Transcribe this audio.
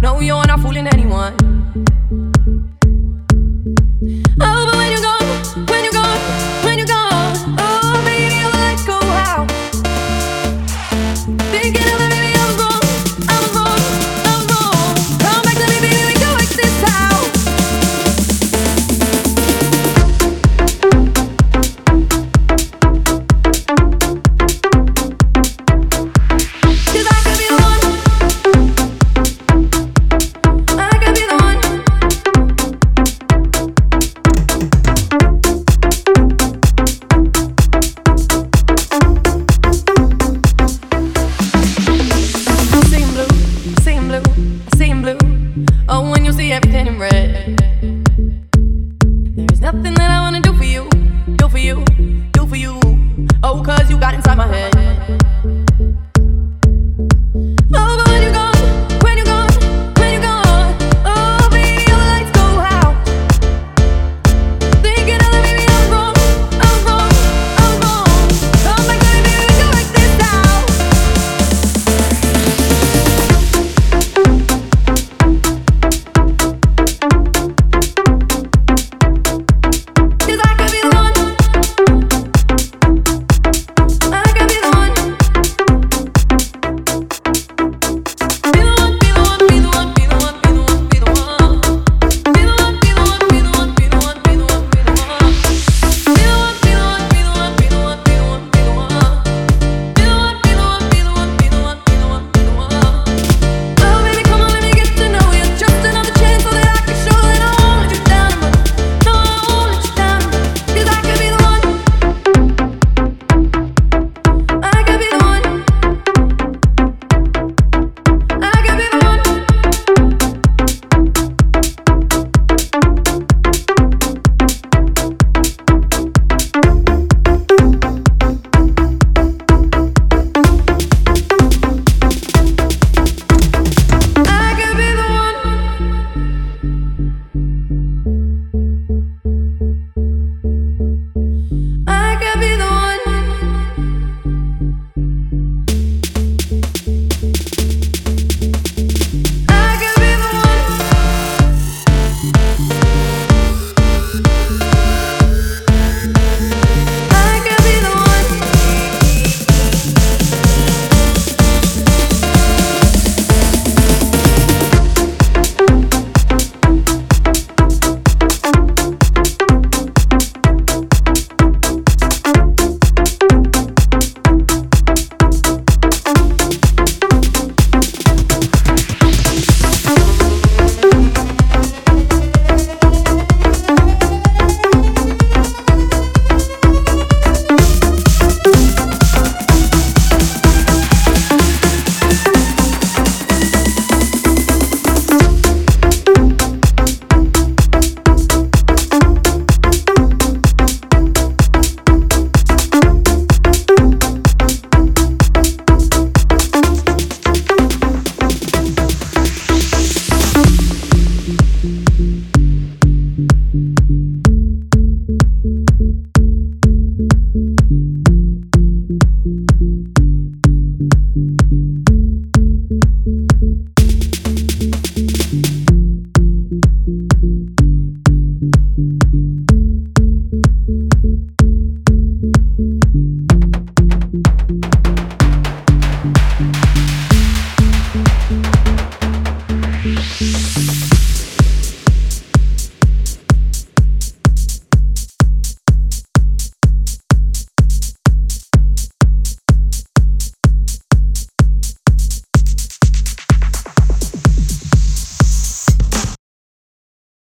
No, you're not fooling anyone. Oh, cause you got inside my head.